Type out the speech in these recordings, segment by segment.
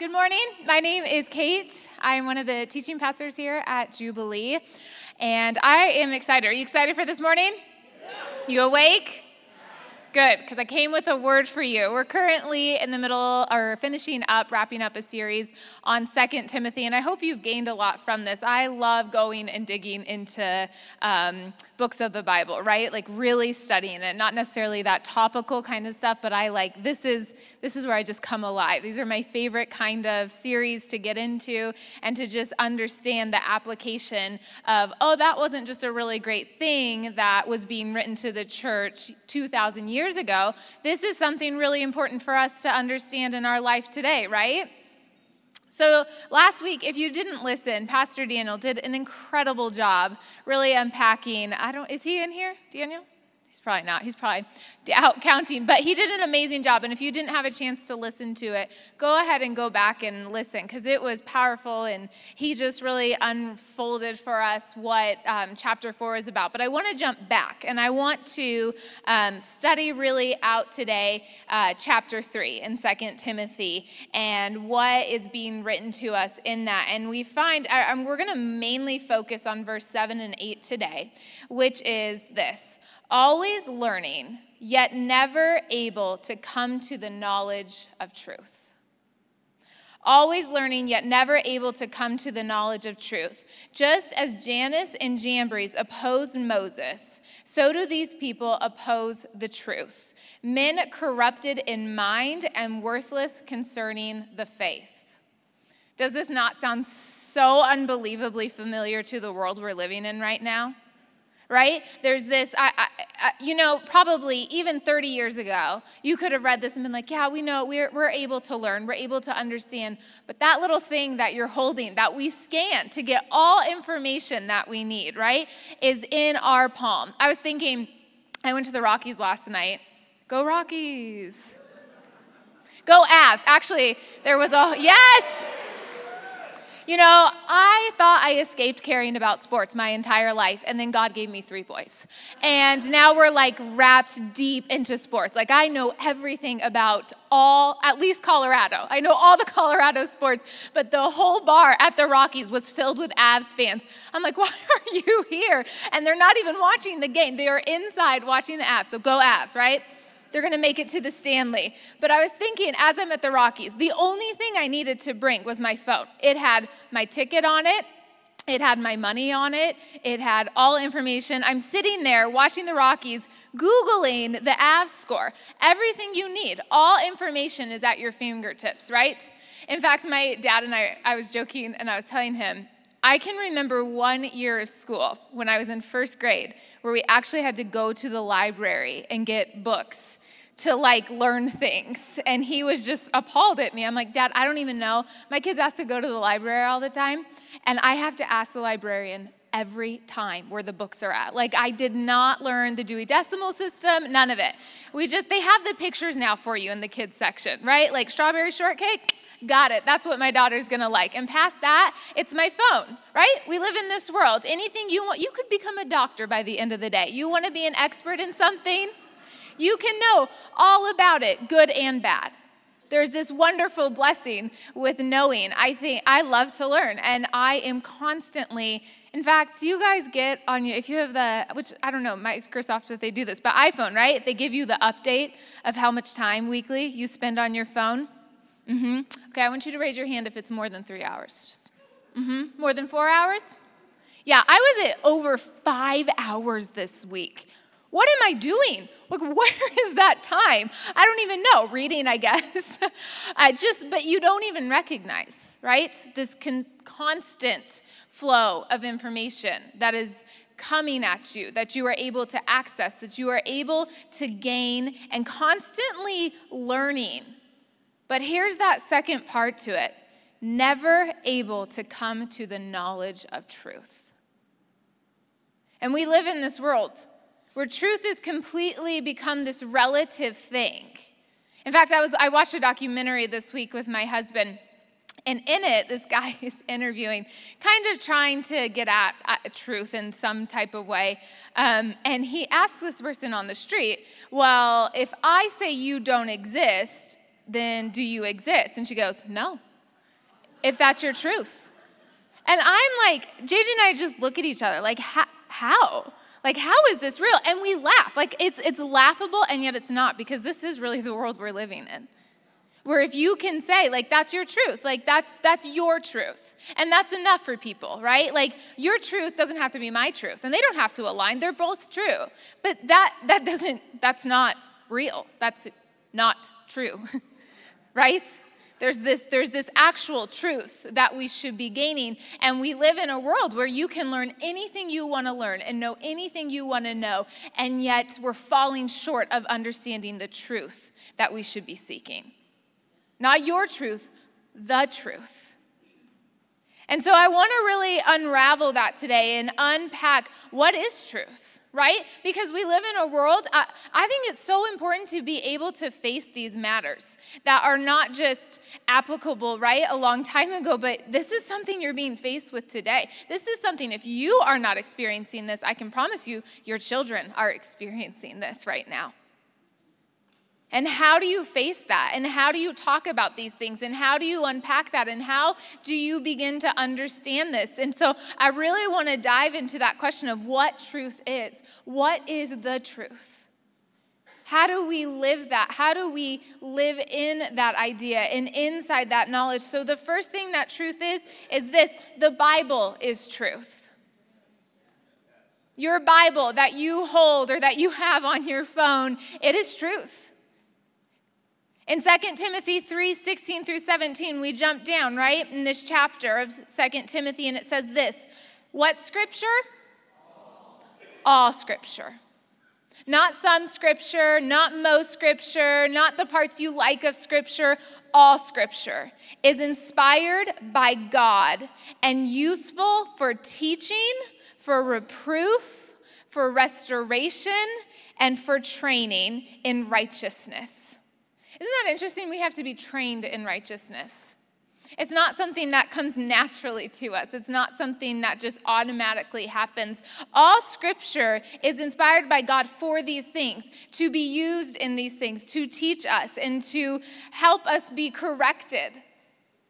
good morning. My name is Kate. I'm one of the teaching pastors here at Jubilee, and I am excited. Are you excited for this morning? You awake? Good, because I came with a word for you. We're currently in the middle or finishing up, wrapping up a series on Second Timothy, and I hope you've gained a lot from this. I love going and digging into um, books of the Bible, right? Like really studying it, not necessarily that topical kind of stuff, but I like this is this is where I just come alive. These are my favorite kind of series to get into and to just understand the application of, oh, that wasn't just a really great thing that was being written to the church 2,000 years ago, this is something really important for us to understand in our life today, right? So, last week, if you didn't listen, Pastor Daniel did an incredible job really unpacking. I don't, is he in here, Daniel? He's probably not. He's probably out counting, but he did an amazing job. And if you didn't have a chance to listen to it, go ahead and go back and listen because it was powerful. And he just really unfolded for us what um, chapter four is about. But I want to jump back and I want to um, study really out today uh, chapter three in Second Timothy and what is being written to us in that. And we find we're going to mainly focus on verse seven and eight today, which is this always learning, yet never able to come to the knowledge of truth. Always learning, yet never able to come to the knowledge of truth. Just as Jannes and Jambres opposed Moses, so do these people oppose the truth. Men corrupted in mind and worthless concerning the faith. Does this not sound so unbelievably familiar to the world we're living in right now? Right? There's this, I, I, I, you know, probably even 30 years ago, you could have read this and been like, yeah, we know, we're, we're able to learn, we're able to understand. But that little thing that you're holding, that we scan to get all information that we need, right, is in our palm. I was thinking, I went to the Rockies last night. Go Rockies! Go Avs. Actually, there was a, yes! You know, I thought I escaped caring about sports my entire life, and then God gave me three boys. And now we're like wrapped deep into sports. Like, I know everything about all, at least Colorado. I know all the Colorado sports, but the whole bar at the Rockies was filled with Avs fans. I'm like, why are you here? And they're not even watching the game, they are inside watching the Avs. So go Avs, right? They're going to make it to the Stanley. But I was thinking as I'm at the Rockies, the only thing I needed to bring was my phone. It had my ticket on it. It had my money on it. It had all information. I'm sitting there watching the Rockies, Googling the Avs score. Everything you need, all information is at your fingertips, right? In fact, my dad and I, I was joking and I was telling him, I can remember one year of school when I was in first grade where we actually had to go to the library and get books to like learn things. And he was just appalled at me. I'm like, Dad, I don't even know. My kids ask to go to the library all the time, and I have to ask the librarian every time where the books are at. Like I did not learn the Dewey Decimal System, none of it. We just they have the pictures now for you in the kids section, right? Like strawberry shortcake, Got it. That's what my daughter's gonna like. And past that, it's my phone, right? We live in this world. Anything you want, you could become a doctor by the end of the day. You wanna be an expert in something? You can know all about it, good and bad. There's this wonderful blessing with knowing. I think I love to learn, and I am constantly. In fact, you guys get on you if you have the which I don't know Microsoft if they do this, but iPhone, right? They give you the update of how much time weekly you spend on your phone. Mm-hmm. Okay, I want you to raise your hand if it's more than three hours. Mm-hmm. More than four hours? Yeah, I was at over five hours this week. What am I doing? Like, where is that time? I don't even know. Reading, I guess. I just, but you don't even recognize, right? This con- constant flow of information that is coming at you, that you are able to access, that you are able to gain, and constantly learning but here's that second part to it never able to come to the knowledge of truth. And we live in this world where truth has completely become this relative thing. In fact, I, was, I watched a documentary this week with my husband. And in it, this guy is interviewing, kind of trying to get at, at truth in some type of way. Um, and he asks this person on the street, Well, if I say you don't exist, then do you exist? And she goes, No, if that's your truth. And I'm like, JJ and I just look at each other like, how? Like, how is this real? And we laugh. Like, it's, it's laughable, and yet it's not, because this is really the world we're living in. Where if you can say, like, that's your truth, like, that's, that's your truth. And that's enough for people, right? Like, your truth doesn't have to be my truth, and they don't have to align. They're both true. But that, that doesn't, that's not real. That's not true, right? There's this, there's this actual truth that we should be gaining. And we live in a world where you can learn anything you want to learn and know anything you want to know. And yet we're falling short of understanding the truth that we should be seeking. Not your truth, the truth. And so I want to really unravel that today and unpack what is truth right? Because we live in a world, I, I, think it's so important to be able to face these matters that are not just applicable, right, a long time ago, but this is something you're being faced with today. This is something, if you are not experiencing this, I can promise you, your children are experiencing this right now. And how do you face that? And how do you talk about these things? And how do you unpack that? And how do you begin to understand this? And so I really want to dive into that question of what truth is. What is the truth? How do we live that? How do we live in that idea and inside that knowledge? So, the first thing that truth is, is this the Bible is truth. Your Bible that you hold or that you have on your phone, it is truth. In 2 Timothy 3 16 through 17, we jump down, right, in this chapter of 2 Timothy, and it says this What scripture? All scripture. Not some scripture, not most scripture, not the parts you like of scripture. All scripture is inspired by God and useful for teaching, for reproof, for restoration, and for training in righteousness isn't that interesting? We have to be trained in righteousness. It's not something that comes naturally to us. It's not something that just automatically happens. All scripture is inspired by God for these things, to be used in these things, to teach us and to help us be corrected.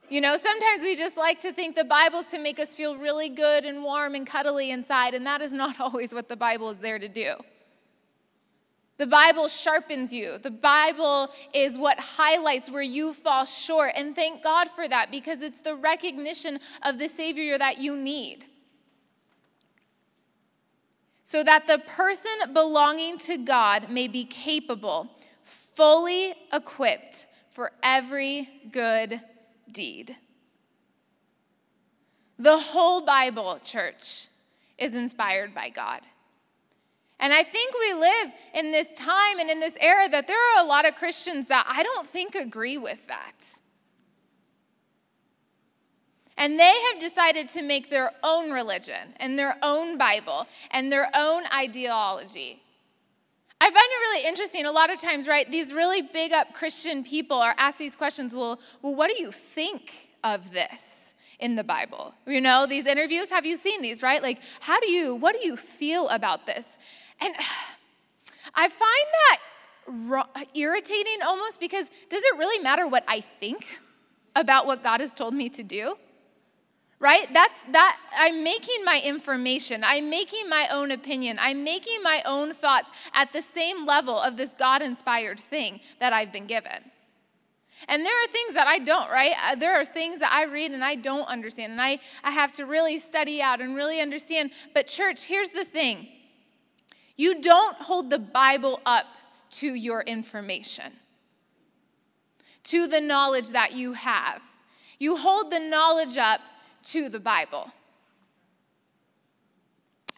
You know, sometimes we just like to think the Bible's to make us feel really good and warm and cuddly inside, and that is not always what the Bible is there to do. The Bible sharpens you. The Bible is what highlights where you fall short. And thank God for that because it's the recognition of the Savior that you need. So that the person belonging to God may be capable, fully equipped for every good deed. The whole Bible, church, is inspired by God. And I think we live in this time and in this era that there are a lot of Christians that I don't think agree with that. And they have decided to make their own religion and their own Bible and their own ideology. I find it really interesting. A lot of times, right, these really big up Christian people are asked these questions well, well, what do you think of this? in the Bible. You know, these interviews, have you seen these, right? Like, how do you, what do you feel about this? And I find that irritating almost because does it really matter what I think about what God has told me to do? Right? That's that I'm making my information, I'm making my own opinion, I'm making my own thoughts at the same level of this God inspired thing that I've been given. And there are things that I don't, right? Uh, there are things that I read and I don't understand, and I, I have to really study out and really understand. But, church, here's the thing you don't hold the Bible up to your information, to the knowledge that you have. You hold the knowledge up to the Bible.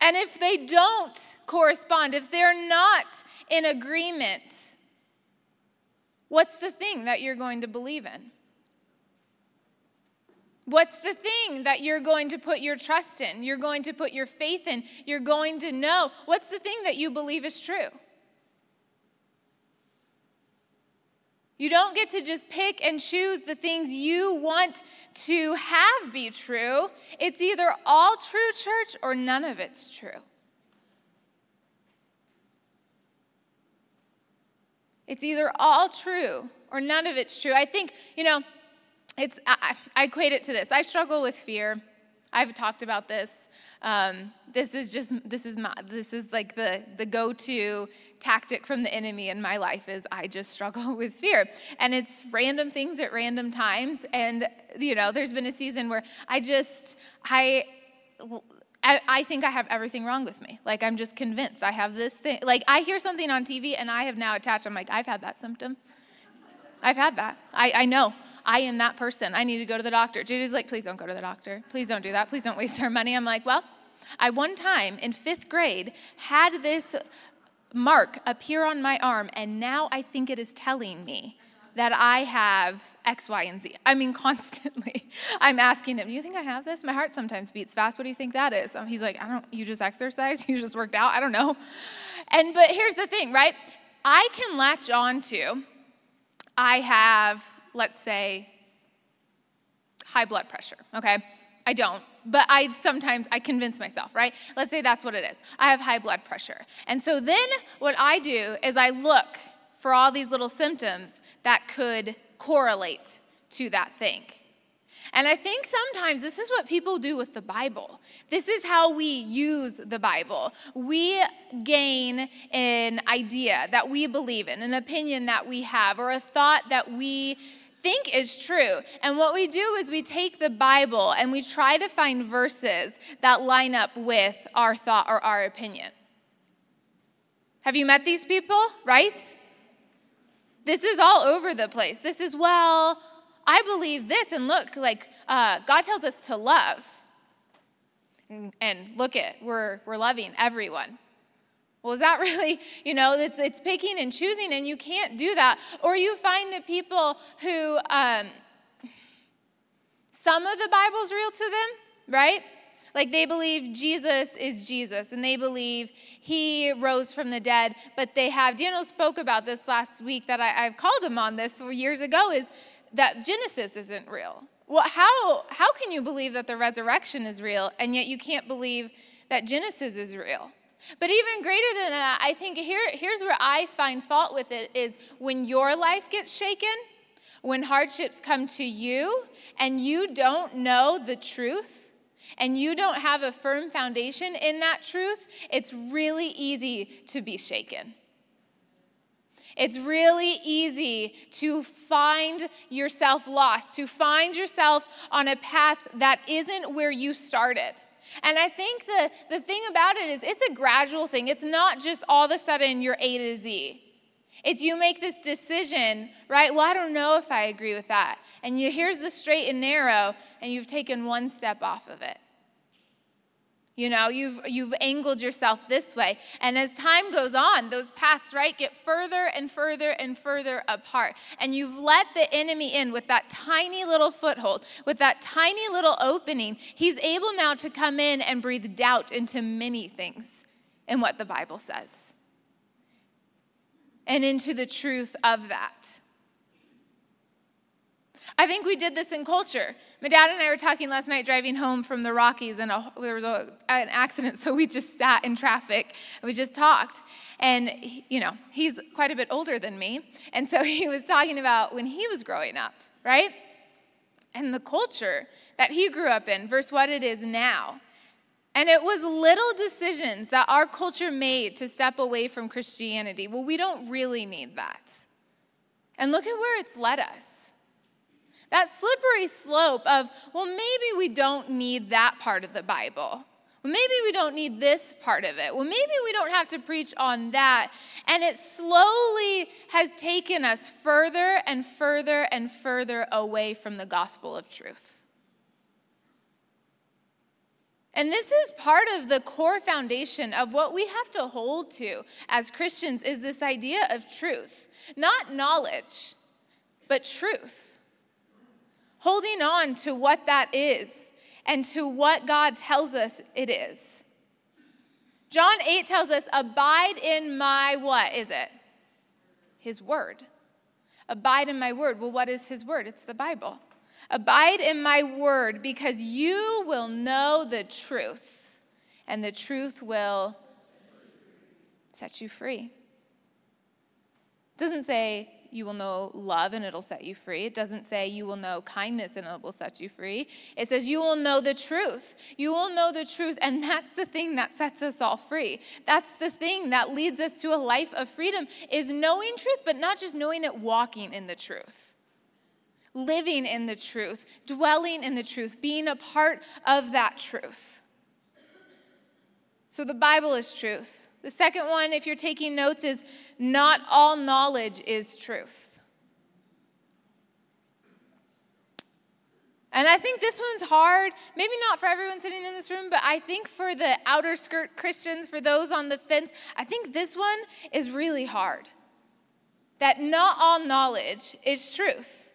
And if they don't correspond, if they're not in agreement, what's the thing that you're going to believe in? What's the thing that you're going to put your trust in? You're going to put your faith in? You're going to know? What's the thing that you believe is true? You don't get to just pick and choose the things you want to have be true. It's either all true, church, or none of it's true. It's either all true or none of it's true. I think, you know, it's, I, I equate it to this I struggle with fear. I've talked about this. Um, this is just this is my this is like the the go-to tactic from the enemy in my life is I just struggle with fear, and it's random things at random times. And you know, there's been a season where I just I I, I, think I have everything wrong with me. Like, I'm just convinced I have this thing. Like, I hear something on TV and I have now attached, I'm like, I've had that symptom. I've had that. I, I know. I am that person. I need to go to the doctor. Judy's like, please don't go to the doctor. Please don't do that. Please don't waste our money. I'm like, well, I one time in fifth grade had this mark appear on my arm, and now I think it is telling me that I have X, Y, and Z. I mean, constantly. I'm asking him, Do you think I have this? My heart sometimes beats fast. What do you think that is? Um, he's like, I don't, you just exercise? You just worked out? I don't know. And, but here's the thing, right? I can latch on to, I have, let's say, high blood pressure, okay? I don't, but I sometimes I convince myself, right? Let's say that's what it is. I have high blood pressure. And so then what I do is I look for all these little symptoms that could correlate to that thing. And I think sometimes this is what people do with the Bible. This is how we use the Bible. We gain an idea that we believe in, an opinion that we have, or a thought that we think is true. And what we do is we take the Bible and we try to find verses that line up with our thought or our opinion. Have you met these people, right? This is all over the place. This is, well, I believe this, and look, like uh, God tells us to love. And, and look at, we're, we're loving everyone. Well, is that really, you know, it's, it's picking and choosing, and you can't do that. Or you find the people who, um, some of the Bible's real to them, right? Like they believe Jesus is Jesus and they believe he rose from the dead, but they have, Daniel spoke about this last week that I, I've called him on this years ago, is that Genesis isn't real. Well, how, how can you believe that the resurrection is real and yet you can't believe that Genesis is real? But even greater than that, I think here, here's where I find fault with it is when your life gets shaken, when hardships come to you and you don't know the truth, and you don't have a firm foundation in that truth, it's really easy to be shaken. It's really easy to find yourself lost, to find yourself on a path that isn't where you started. And I think the, the thing about it is it's a gradual thing. It's not just all of a sudden you're A to Z. It's you make this decision, right? Well, I don't know if I agree with that. And you here's the straight and narrow, and you've taken one step off of it. You know, you've, you've angled yourself this way. And as time goes on, those paths, right, get further and further and further apart. And you've let the enemy in with that tiny little foothold, with that tiny little opening. He's able now to come in and breathe doubt into many things in what the Bible says and into the truth of that. I think we did this in culture. My dad and I were talking last night driving home from the Rockies, and a, there was a, an accident, so we just sat in traffic and we just talked. And, you know, he's quite a bit older than me, and so he was talking about when he was growing up, right? And the culture that he grew up in versus what it is now. And it was little decisions that our culture made to step away from Christianity. Well, we don't really need that. And look at where it's led us. That slippery slope of, well, maybe we don't need that part of the Bible. Well, maybe we don't need this part of it. Well, maybe we don't have to preach on that. And it slowly has taken us further and further and further away from the gospel of truth. And this is part of the core foundation of what we have to hold to as Christians is this idea of truth. Not knowledge, but truth holding on to what that is and to what God tells us it is. John 8 tells us, Abide in my what is it? His word. Abide in my word. Well, what is his word? It's the Bible. Abide in my word because you will know the truth, and the truth will set you free. It doesn't say you will know love and it'll set you free. It doesn't say you will know kindness and it will set you free. It says you will know the truth. You will know the truth, and that's the thing that sets us all free. That's the thing that leads us to a life of freedom is knowing truth, but not just knowing it, walking in the truth. Living in the truth, dwelling in the truth, being a part of that truth. So the Bible is truth. The second one, if you're taking notes, is not all knowledge is truth. And I think this one's hard, maybe not for everyone sitting in this room, but I think for the outer skirt Christians, for those on the fence, I think this one is really hard. That not all knowledge is truth.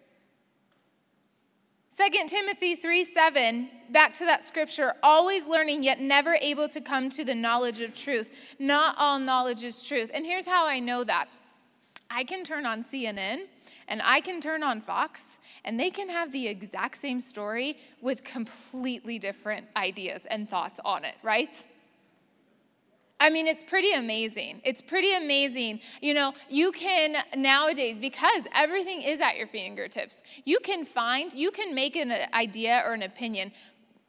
2 Timothy 3 7, back to that scripture, always learning, yet never able to come to the knowledge of truth. Not all knowledge is truth. And here's how I know that I can turn on CNN and I can turn on Fox, and they can have the exact same story with completely different ideas and thoughts on it, right? I mean, it's pretty amazing. It's pretty amazing. You know, you can nowadays, because everything is at your fingertips, you can find, you can make an idea or an opinion.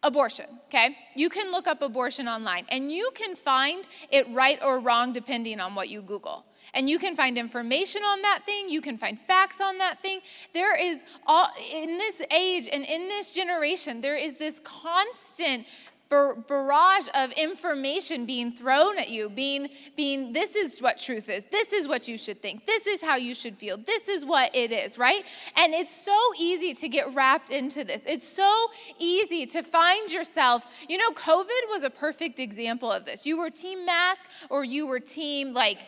Abortion, okay? You can look up abortion online and you can find it right or wrong depending on what you Google. And you can find information on that thing, you can find facts on that thing. There is all in this age and in this generation, there is this constant barrage of information being thrown at you, being, being, this is what truth is, this is what you should think, this is how you should feel, this is what it is, right? And it's so easy to get wrapped into this. It's so easy to find yourself, you know, COVID was a perfect example of this. You were team mask or you were team like,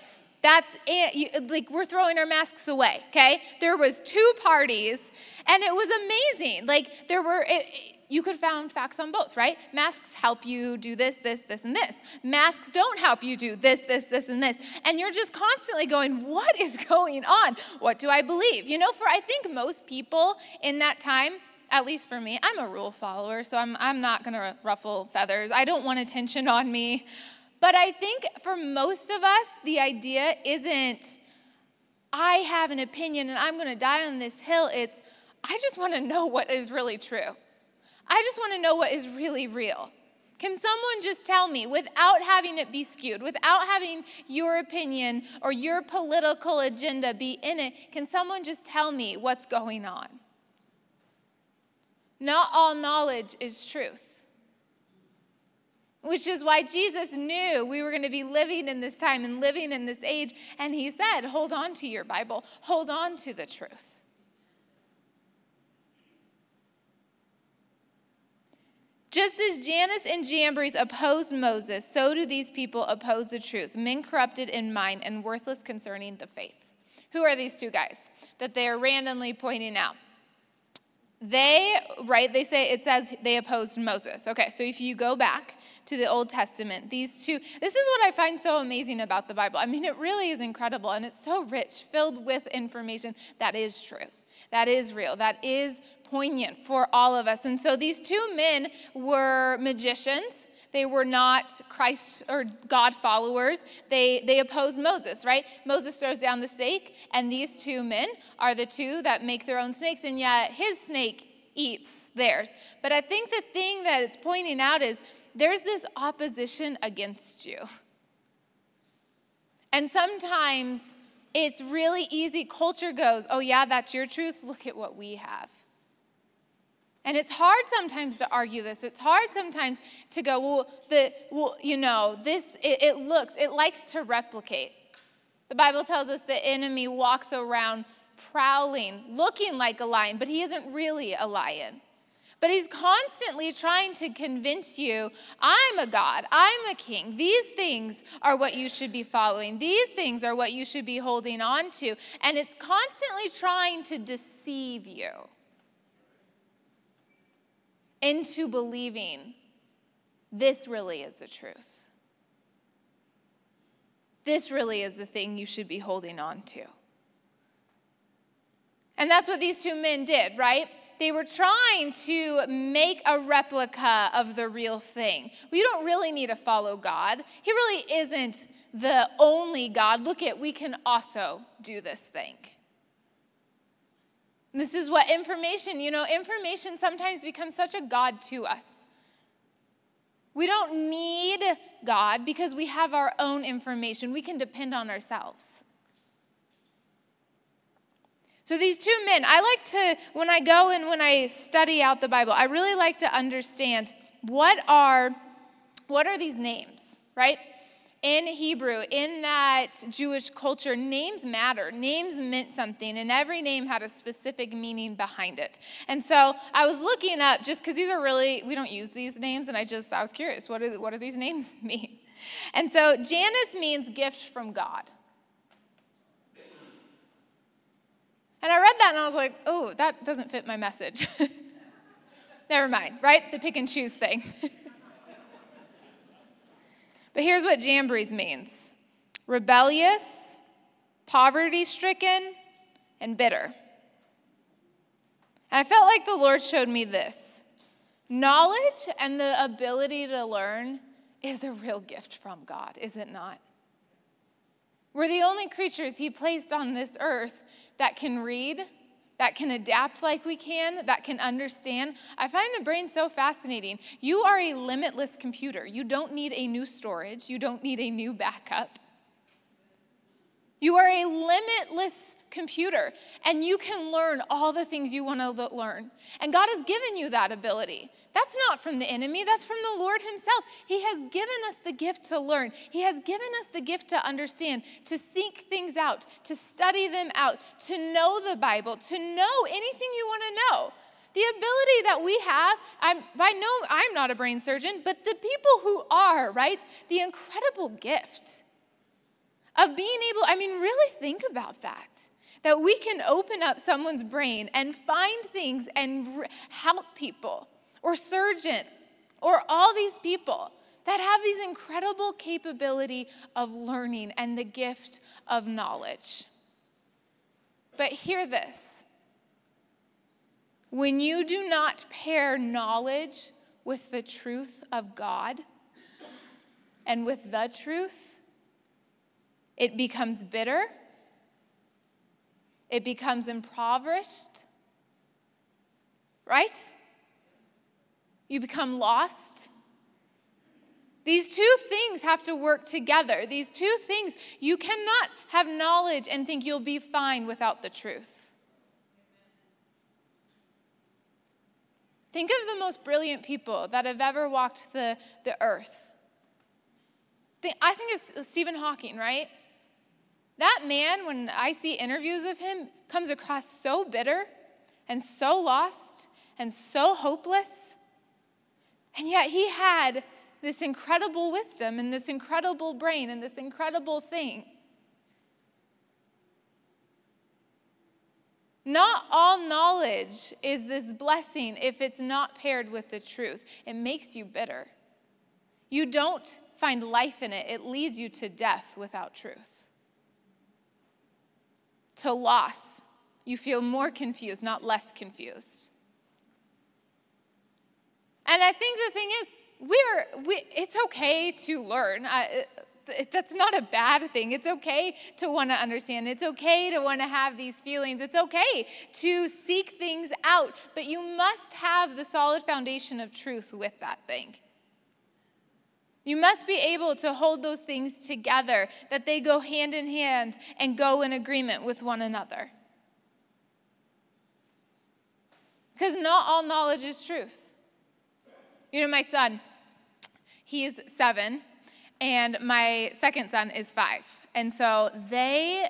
that's it. Like we're throwing our masks away, okay? There was two parties, and it was amazing. Like there were. It, you could found facts on both, right? Masks help you do this, this, this, and this. Masks don't help you do this, this, this, and this. And you're just constantly going, what is going on? What do I believe? You know, for I think most people in that time, at least for me, I'm a rule follower, so I'm, I'm not gonna ruffle feathers. I don't want attention on me. But I think for most of us, the idea isn't, I have an opinion and I'm gonna die on this hill. It's, I just wanna know what is really true. I just want to know what is really real. Can someone just tell me without having it be skewed, without having your opinion or your political agenda be in it? Can someone just tell me what's going on? Not all knowledge is truth. Which is why Jesus knew we were going to be living in this time and living in this age. And he said, Hold on to your Bible, hold on to the truth. Just as Jannes and Jambres opposed Moses, so do these people oppose the truth, men corrupted in mind and worthless concerning the faith. Who are these two guys that they are randomly pointing out? They, right, they say, it says they opposed Moses. Okay, so if you go back to the Old Testament, these two, this is what I find so amazing about the Bible. I mean, it really is incredible and it's so rich, filled with information that is true, that is real, that is poignant for all of us. And so these two men were magicians. They were not Christ or God followers. They, they opposed Moses, right? Moses throws down the snake, and these two men are the two that make their own snakes, and yet his snake eats theirs. But I think the thing that it's pointing out is there's this opposition against you. And sometimes it's really easy. Culture goes, oh, yeah, that's your truth. Look at what we have. And it's hard sometimes to argue this. It's hard sometimes to go, well, the, well you know, this, it, it looks, it likes to replicate. The Bible tells us the enemy walks around prowling, looking like a lion, but he isn't really a lion. But he's constantly trying to convince you I'm a God, I'm a king. These things are what you should be following, these things are what you should be holding on to. And it's constantly trying to deceive you into believing this really is the truth. This really is the thing you should be holding on to. And that's what these two men did, right? They were trying to make a replica of the real thing. We don't really need to follow God. He really isn't the only God. Look at, we can also do this thing. This is what information, you know, information sometimes becomes such a God to us. We don't need God because we have our own information. We can depend on ourselves. So these two men, I like to, when I go and when I study out the Bible, I really like to understand what are, what are these names, right? in Hebrew, in that Jewish culture, names matter. Names meant something, and every name had a specific meaning behind it. And so I was looking up just because these are really, we don't use these names, and I just, I was curious, what do, what do these names mean? And so Jannes means gift from God. And I read that and I was like, oh, that doesn't fit my message. Never mind, right? The pick and choose thing. But here's what Jambres means rebellious, poverty stricken, and bitter. And I felt like the Lord showed me this knowledge and the ability to learn is a real gift from God, is it not? We're the only creatures He placed on this earth that can read, that can adapt like we can, that can understand. I find the brain so fascinating. You are a limitless computer. You don't need a new storage, you don't need a new backup. You are a limitless computer, and you can learn all the things you want to learn. And God has given you that ability. That's not from the enemy, that's from the Lord Himself. He has given us the gift to learn, He has given us the gift to understand, to think things out, to study them out, to know the Bible, to know anything you want to know. The ability that we have, I'm by no, I'm not a brain surgeon, but the people who are, right? The incredible gift of being able, I mean, really think about that. That we can open up someone's brain and find things and help people, or surgeons, or all these people that have these incredible capability of learning and the gift of knowledge. But hear this. When you do not pair knowledge with the truth of God and with the truth, it becomes bitter, it becomes impoverished, right? You become lost. These two things have to work together. These two things, you cannot have knowledge and think you'll be fine without the truth. Think of the most brilliant people that have ever walked the, the earth. I think it's Stephen Hawking, right? That man, when I see interviews of him, comes across so bitter and so lost and so hopeless. And yet he had this incredible wisdom and this incredible brain and this incredible thing. Not all knowledge is this blessing if it's not paired with the truth. It makes you bitter. You don't find life in it, it leads you to death without truth to loss, you feel more confused, not less confused. And I think the thing is, we're, we, it's okay to learn. I, that's not a bad thing. It's okay to want to understand. It's okay to want to have these feelings. It's okay to seek things out, but you must have the solid foundation of truth with that thing. You must be able to hold those things together, that they go hand in hand and go in agreement with one another. Because not all knowledge is truth. You know, my son, he's seven, and my second son is five. And so they,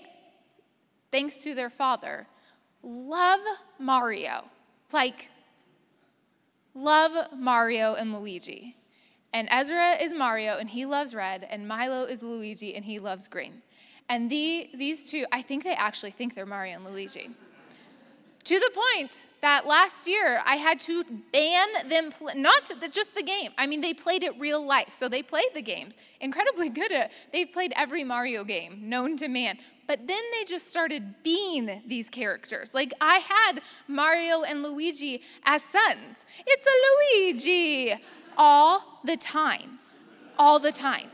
thanks to their father, love Mario. Like, love Mario and Luigi. And Ezra is Mario, and he loves red, and Milo is Luigi, and he loves green. And the, these two, I think they actually think they're Mario and Luigi. To the point that last year I had to ban them, play, not just the game. I mean, they played it real life. So they played the games, incredibly good at They've played every Mario game known to man. But then they just started being these characters. Like I had Mario and Luigi as sons. It's a Luigi all the time. All the time.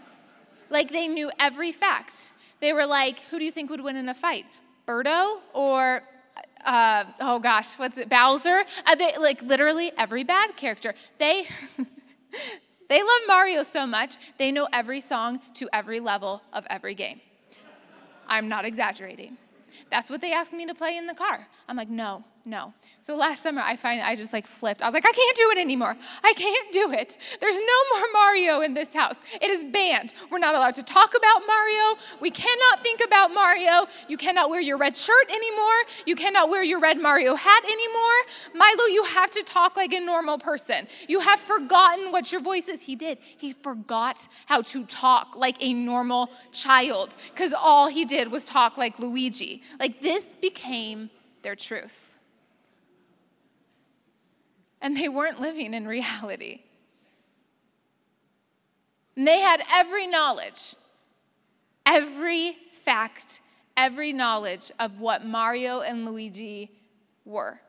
Like they knew every fact. They were like, who do you think would win in a fight? Birdo or uh, oh gosh, what's it, Bowser? Uh, they, like literally every bad character. They, they love Mario so much, they know every song to every level of every game. I'm not exaggerating. That's what they asked me to play in the car. I'm like, no, no. So last summer, I find I just like flipped. I was like, I can't do it anymore. I can't do it. There's no more Mario in this house. It is banned. We're not allowed to talk about Mario. We cannot think about Mario. You cannot wear your red shirt anymore. You cannot wear your red Mario hat anymore. Milo, you have to talk like a normal person. You have forgotten what your voice is. He did. He forgot how to talk like a normal child because all he did was talk like Luigi. Like this became their truth and they weren't living in reality. And they had every knowledge, every fact, every knowledge of what Mario and Luigi were.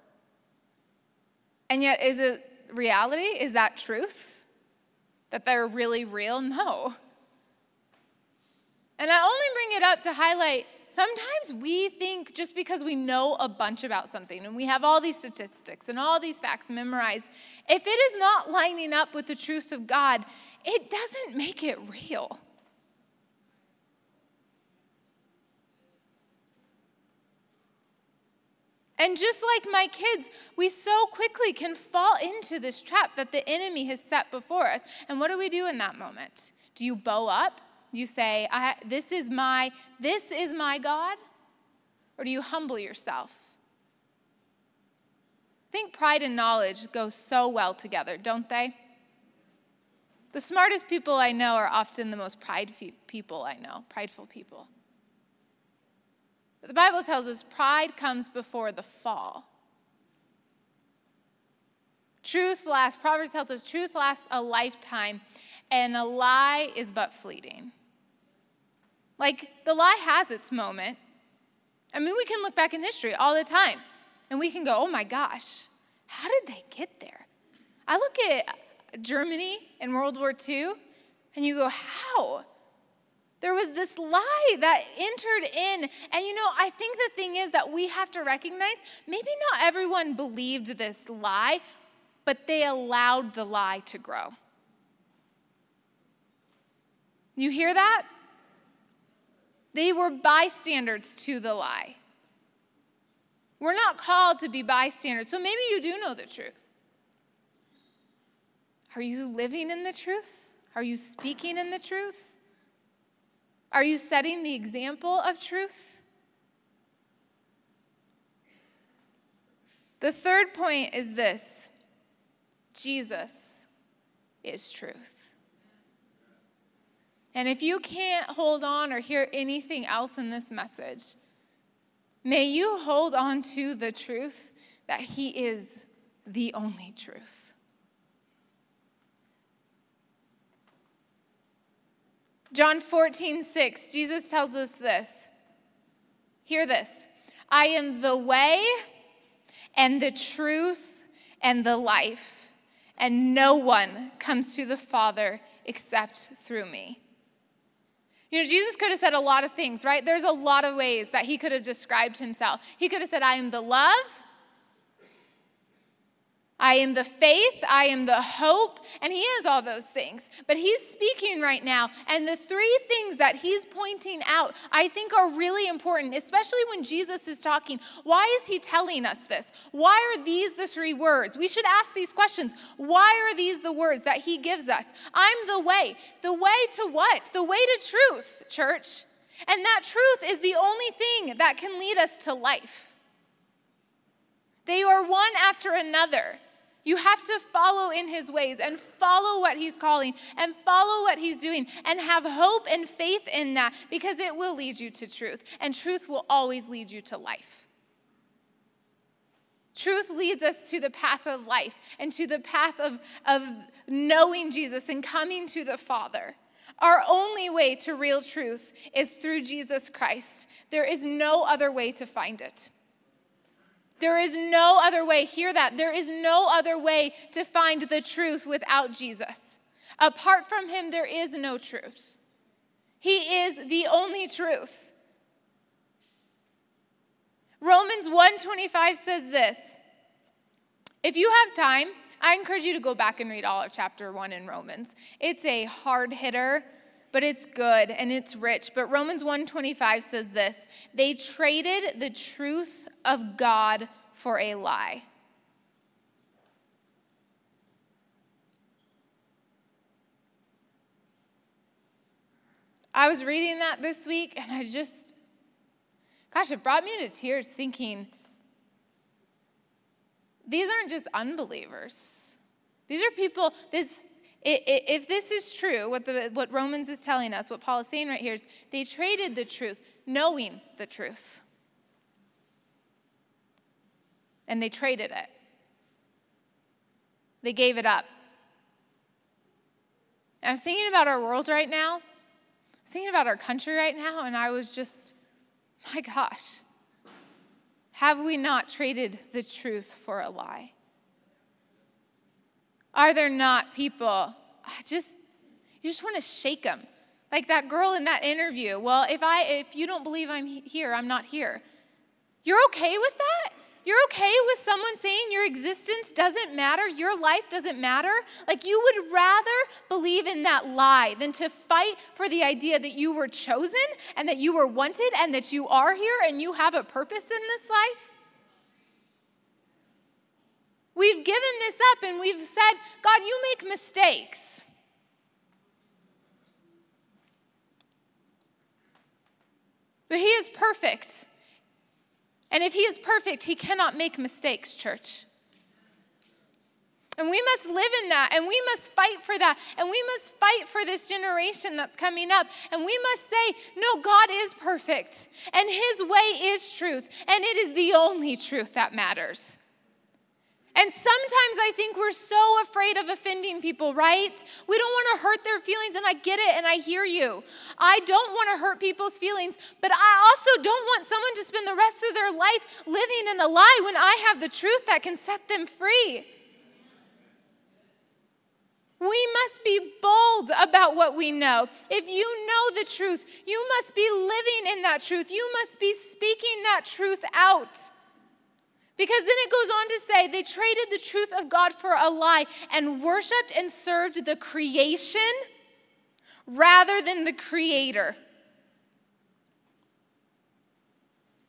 And yet, is it reality? Is that truth? That they're really real? No. And I only bring it up to highlight Sometimes we think just because we know a bunch about something and we have all these statistics and all these facts memorized, if it is not lining up with the truth of God, it doesn't make it real. And just like my kids, we so quickly can fall into this trap that the enemy has set before us. And what do we do in that moment? Do you bow up? You say, this is my this is my God? Or do you humble yourself? I think pride and knowledge go so well together, don't they? The smartest people I know are often the most prideful people I know, prideful people. But the Bible tells us pride comes before the fall. Truth lasts, Proverbs tells us truth lasts a lifetime, and a lie is but fleeting. Like, the lie has its moment. I mean, we can look back in history all the time and we can go, oh my gosh, how did they get there? I look at Germany in World War II and you go, how? There was this lie that entered in. And you know, I think the thing is that we have to recognize maybe not everyone believed this lie, but they allowed the lie to grow. You hear that? They were bystanders to the lie. We're not called to be bystanders, so maybe you do know the truth. Are you living in the truth? Are you speaking in the truth? Are you setting the example of truth? The third point is this Jesus is truth. And if you can't hold on or hear anything else in this message, may you hold on to the truth that He is the only truth. John 14, 6, Jesus tells us this. Hear this I am the way and the truth and the life, and no one comes to the Father except through me. You know, Jesus could have said a lot of things, right? There's a lot of ways that he could have described himself. He could have said, I am the love. I am the faith, I am the hope, and he is all those things. But he's speaking right now, and the three things that he's pointing out I think are really important, especially when Jesus is talking. Why is he telling us this? Why are these the three words? We should ask these questions. Why are these the words that he gives us? I'm the way. The way to what? The way to truth, church. And that truth is the only thing that can lead us to life. They are one after another. You have to follow in his ways and follow what he's calling and follow what he's doing and have hope and faith in that because it will lead you to truth. And truth will always lead you to life. Truth leads us to the path of life and to the path of, of knowing Jesus and coming to the Father. Our only way to real truth is through Jesus Christ. There is no other way to find it. There is no other way, hear that. There is no other way to find the truth without Jesus. Apart from him, there is no truth. He is the only truth. Romans 1:25 says this. If you have time, I encourage you to go back and read all of chapter 1 in Romans. It's a hard hitter, but it's good and it's rich. But Romans 1:25 says this, they traded the truth of God for a lie. I was reading that this week and I just, gosh, it brought me to tears thinking, these aren't just unbelievers. These are people, this, if this is true, what, the, what Romans is telling us, what Paul is saying right here is they traded the truth, knowing the truth. And they traded it. They gave it up. I was thinking about our world right now thinking about our country right now, and I was just, my gosh, have we not traded the truth for a lie? Are there not people, I just, you just want to shake them? Like that girl in that interview. Well, if I if you don't believe I'm here, I'm not here. You're okay with that? You're okay with someone saying your existence doesn't matter, your life doesn't matter? Like you would rather believe in that lie than to fight for the idea that you were chosen and that you were wanted and that you are here and you have a purpose in this life? We've given this up and we've said, God, you make mistakes. But He is perfect. And if he is perfect, he cannot make mistakes, church. And we must live in that, and we must fight for that, and we must fight for this generation that's coming up. And we must say, No, God is perfect, and His way is truth, and it is the only truth that matters. And sometimes I think we're so afraid of offending people, right? We don't want to hurt their feelings, and I get it, and I hear you. I don't want to hurt people's feelings, but I also don't want someone to spend the rest of their life living in a lie when I have the truth that can set them free. We must be bold about what we know. If you know the truth, you must be living in that truth. You must be speaking that truth out. Because then it goes on to say they traded the truth of God for a lie and worshiped and served the creation rather than the creator.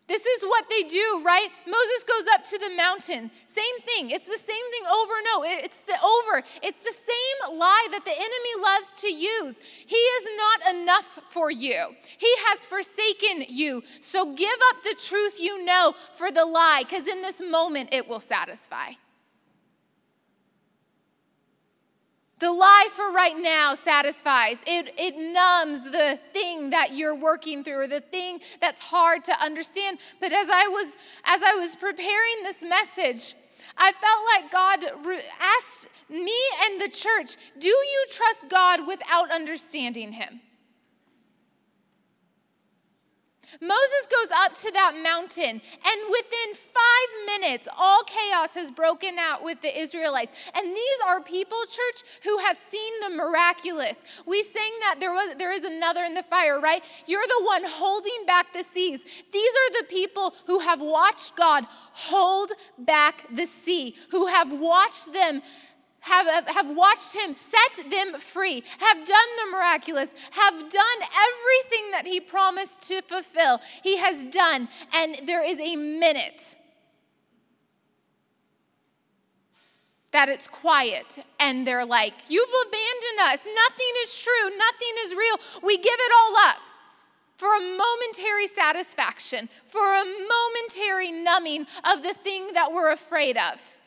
This is what they do, right? Moses goes up to the mountain. Same thing. It's the same thing over and over. It's the over. It's the same lie that the enemy loves to use. He is not enough for you. He has forsaken you. So give up the truth you know for the lie cuz in this moment it will satisfy. The lie for right now satisfies. It, it numbs the thing that you're working through or the thing that's hard to understand. But as I was as I was preparing this message, I felt like God asked me and the church, do you trust God without understanding him? Moses goes up to that mountain, and within five minutes, all chaos has broken out with the Israelites. And these are people, church, who have seen the miraculous. We sang that there was there is another in the fire, right? You're the one holding back the seas. These are the people who have watched God hold back the sea, who have watched them have, have watched him set them free, have done the miraculous, have done everything that he promised to fulfill. He has done, and there is a minute that it's quiet and they're like, You've abandoned us. Nothing is true. Nothing is real. We give it all up for a momentary satisfaction, for a momentary numbing of the thing that we're afraid of.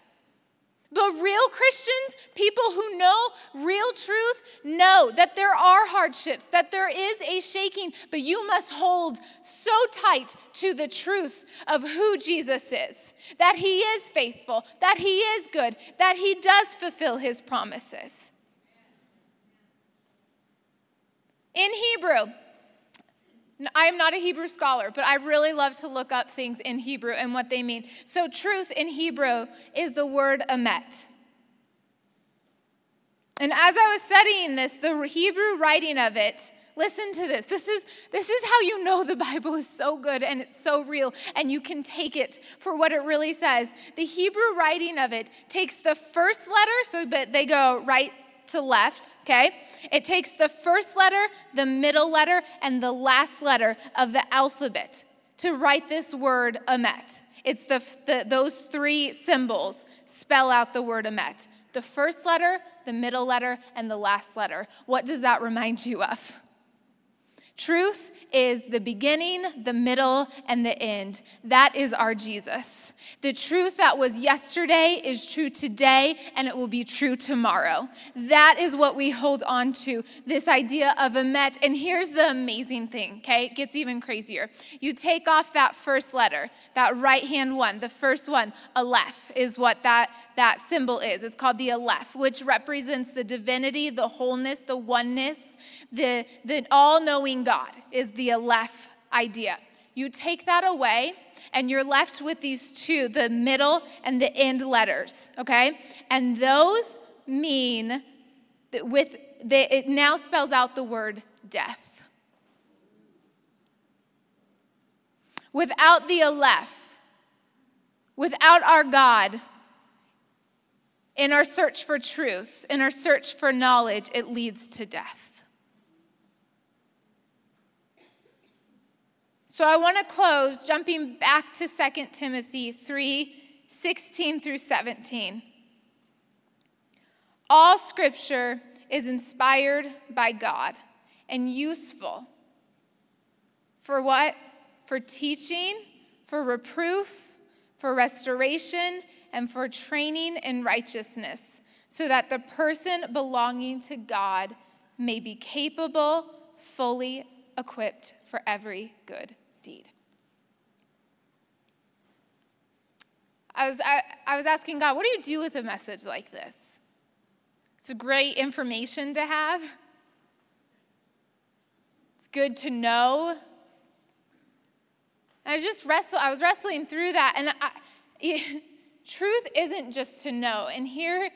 But real Christians, people who know real truth, know that there are hardships, that there is a shaking, but you must hold so tight to the truth of who Jesus is that he is faithful, that he is good, that he does fulfill his promises. In Hebrew, I am not a Hebrew scholar, but I really love to look up things in Hebrew and what they mean. So, truth in Hebrew is the word emet. And as I was studying this, the Hebrew writing of it Listen to this. This is this is how you know the Bible is so good and it's so real and you can take it for what it really says. The Hebrew writing of it takes the first letter, so but they go right to left, okay? It takes the first letter, the middle letter, and the last letter of the alphabet to write this word emet. It's the, the, those three symbols spell out the word emet. The first letter, the middle letter, and the last letter. What does that remind you of? Truth is the beginning, the middle, and the end. That is our Jesus. The truth that was yesterday is true today, and it will be true tomorrow. That is what we hold on to this idea of emet. And here's the amazing thing, okay? It gets even crazier. You take off that first letter, that right hand one, the first one, Aleph, is what that, that symbol is. It's called the Aleph, which represents the divinity, the wholeness, the oneness, the, the all knowing God is the Aleph idea. You take that away, and you're left with these two the middle and the end letters, okay? And those mean that with the, it now spells out the word death. Without the Aleph, without our God, in our search for truth, in our search for knowledge, it leads to death. So I want to close jumping back to 2 Timothy 3 16 through 17. All scripture is inspired by God and useful for what? For teaching, for reproof, for restoration, and for training in righteousness, so that the person belonging to God may be capable, fully equipped for every good deed. I was, I, I was asking God, what do you do with a message like this? It's great information to have. It's good to know. And I just wrestle. I was wrestling through that, and I, truth isn't just to know. And here,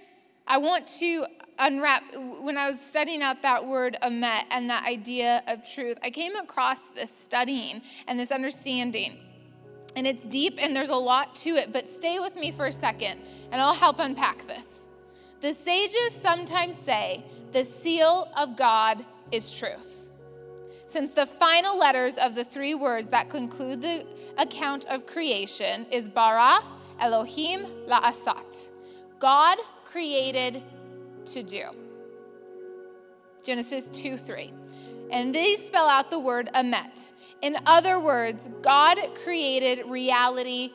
I want to unwrap, when I was studying out that word emet and that idea of truth, I came across this studying and this understanding. And it's deep and there's a lot to it, but stay with me for a second and I'll help unpack this. The sages sometimes say the seal of God is truth. Since the final letters of the three words that conclude the account of creation is bara, Elohim, la'asat. God created to do. Genesis 2 3. And these spell out the word emet. In other words, God created reality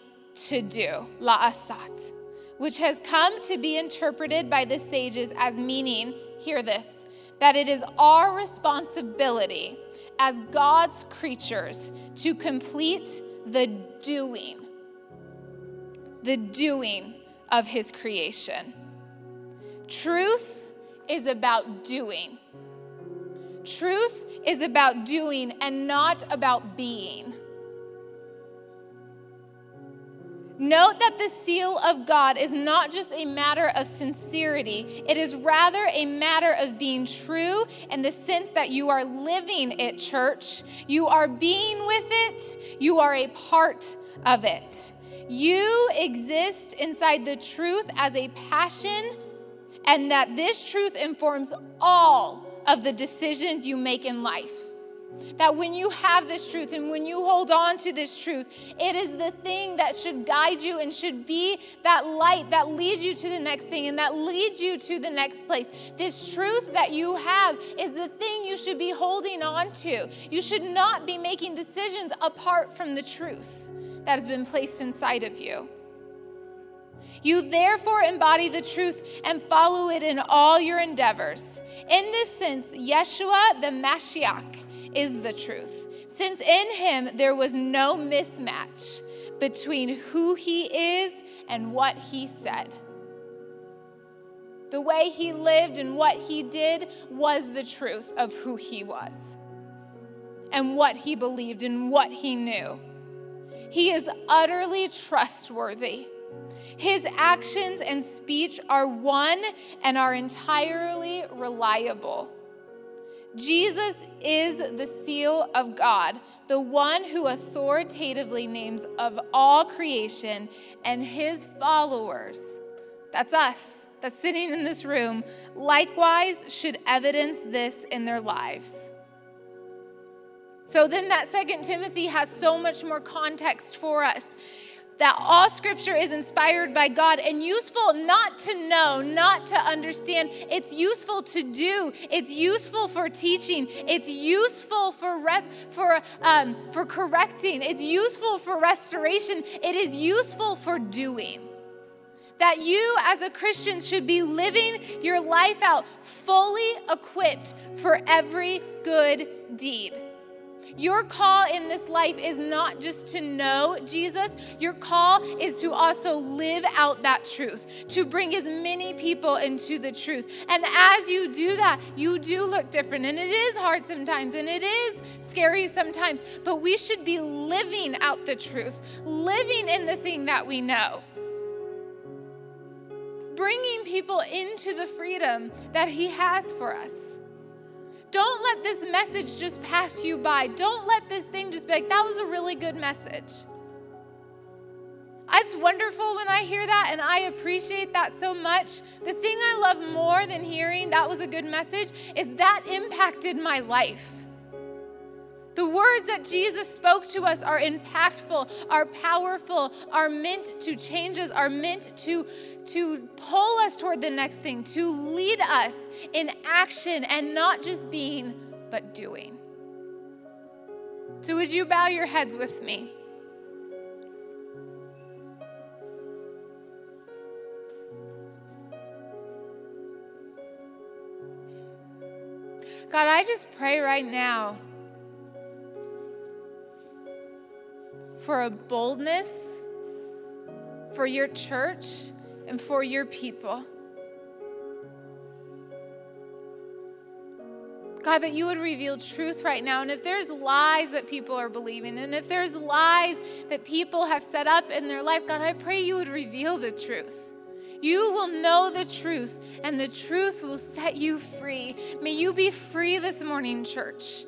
to do, la'asat, which has come to be interpreted by the sages as meaning, hear this, that it is our responsibility as God's creatures to complete the doing, the doing of his creation. Truth is about doing. Truth is about doing and not about being. Note that the seal of God is not just a matter of sincerity, it is rather a matter of being true in the sense that you are living it, church. You are being with it, you are a part of it. You exist inside the truth as a passion and that this truth informs all of the decisions you make in life. That when you have this truth and when you hold on to this truth, it is the thing that should guide you and should be that light that leads you to the next thing and that leads you to the next place. This truth that you have is the thing you should be holding on to. You should not be making decisions apart from the truth that has been placed inside of you. You therefore embody the truth and follow it in all your endeavors. In this sense, Yeshua the Mashiach is the truth, since in him there was no mismatch between who he is and what he said. The way he lived and what he did was the truth of who he was and what he believed and what he knew. He is utterly trustworthy his actions and speech are one and are entirely reliable. Jesus is the seal of God, the one who authoritatively names of all creation, and his followers, that's us, that's sitting in this room, likewise should evidence this in their lives. So then that Second Timothy has so much more context for us that all scripture is inspired by God and useful not to know, not to understand. It's useful to do. It's useful for teaching. It's useful for rep, for um, for correcting. It's useful for restoration. It is useful for doing. That you as a Christian should be living your life out fully equipped for every good deed. Your call in this life is not just to know Jesus, your call is to also live out that truth, to bring as many people into the truth. And as you do that, you do look different. And it is hard sometimes, and it is scary sometimes, but we should be living out the truth, living in the thing that we know bringing people into the freedom that He has for us. Don't let this message just pass you by. Don't let this thing just be like, that was a really good message. It's wonderful when I hear that, and I appreciate that so much. The thing I love more than hearing that was a good message is that impacted my life. The words that Jesus spoke to us are impactful, are powerful, are meant to change us, are meant to to pull us toward the next thing, to lead us in action and not just being, but doing. So, would you bow your heads with me? God, I just pray right now for a boldness for your church and for your people. God, that you would reveal truth right now. And if there's lies that people are believing, and if there's lies that people have set up in their life, God, I pray you would reveal the truth. You will know the truth, and the truth will set you free. May you be free this morning, church.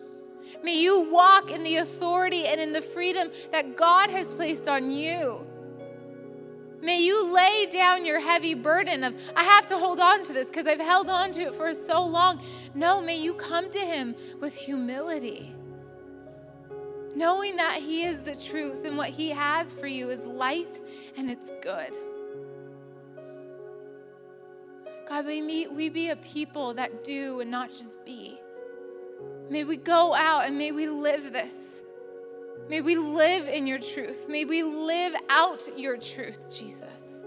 May you walk in the authority and in the freedom that God has placed on you. May you lay down your heavy burden of, I have to hold on to this because I've held on to it for so long. No, may you come to Him with humility, knowing that He is the truth and what He has for you is light and it's good. God, may we be a people that do and not just be. May we go out and may we live this. May we live in your truth. May we live out your truth, Jesus.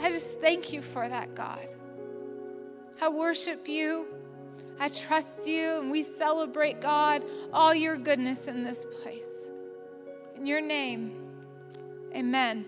I just thank you for that, God. I worship you. I trust you, and we celebrate, God, all your goodness in this place. In your name, amen.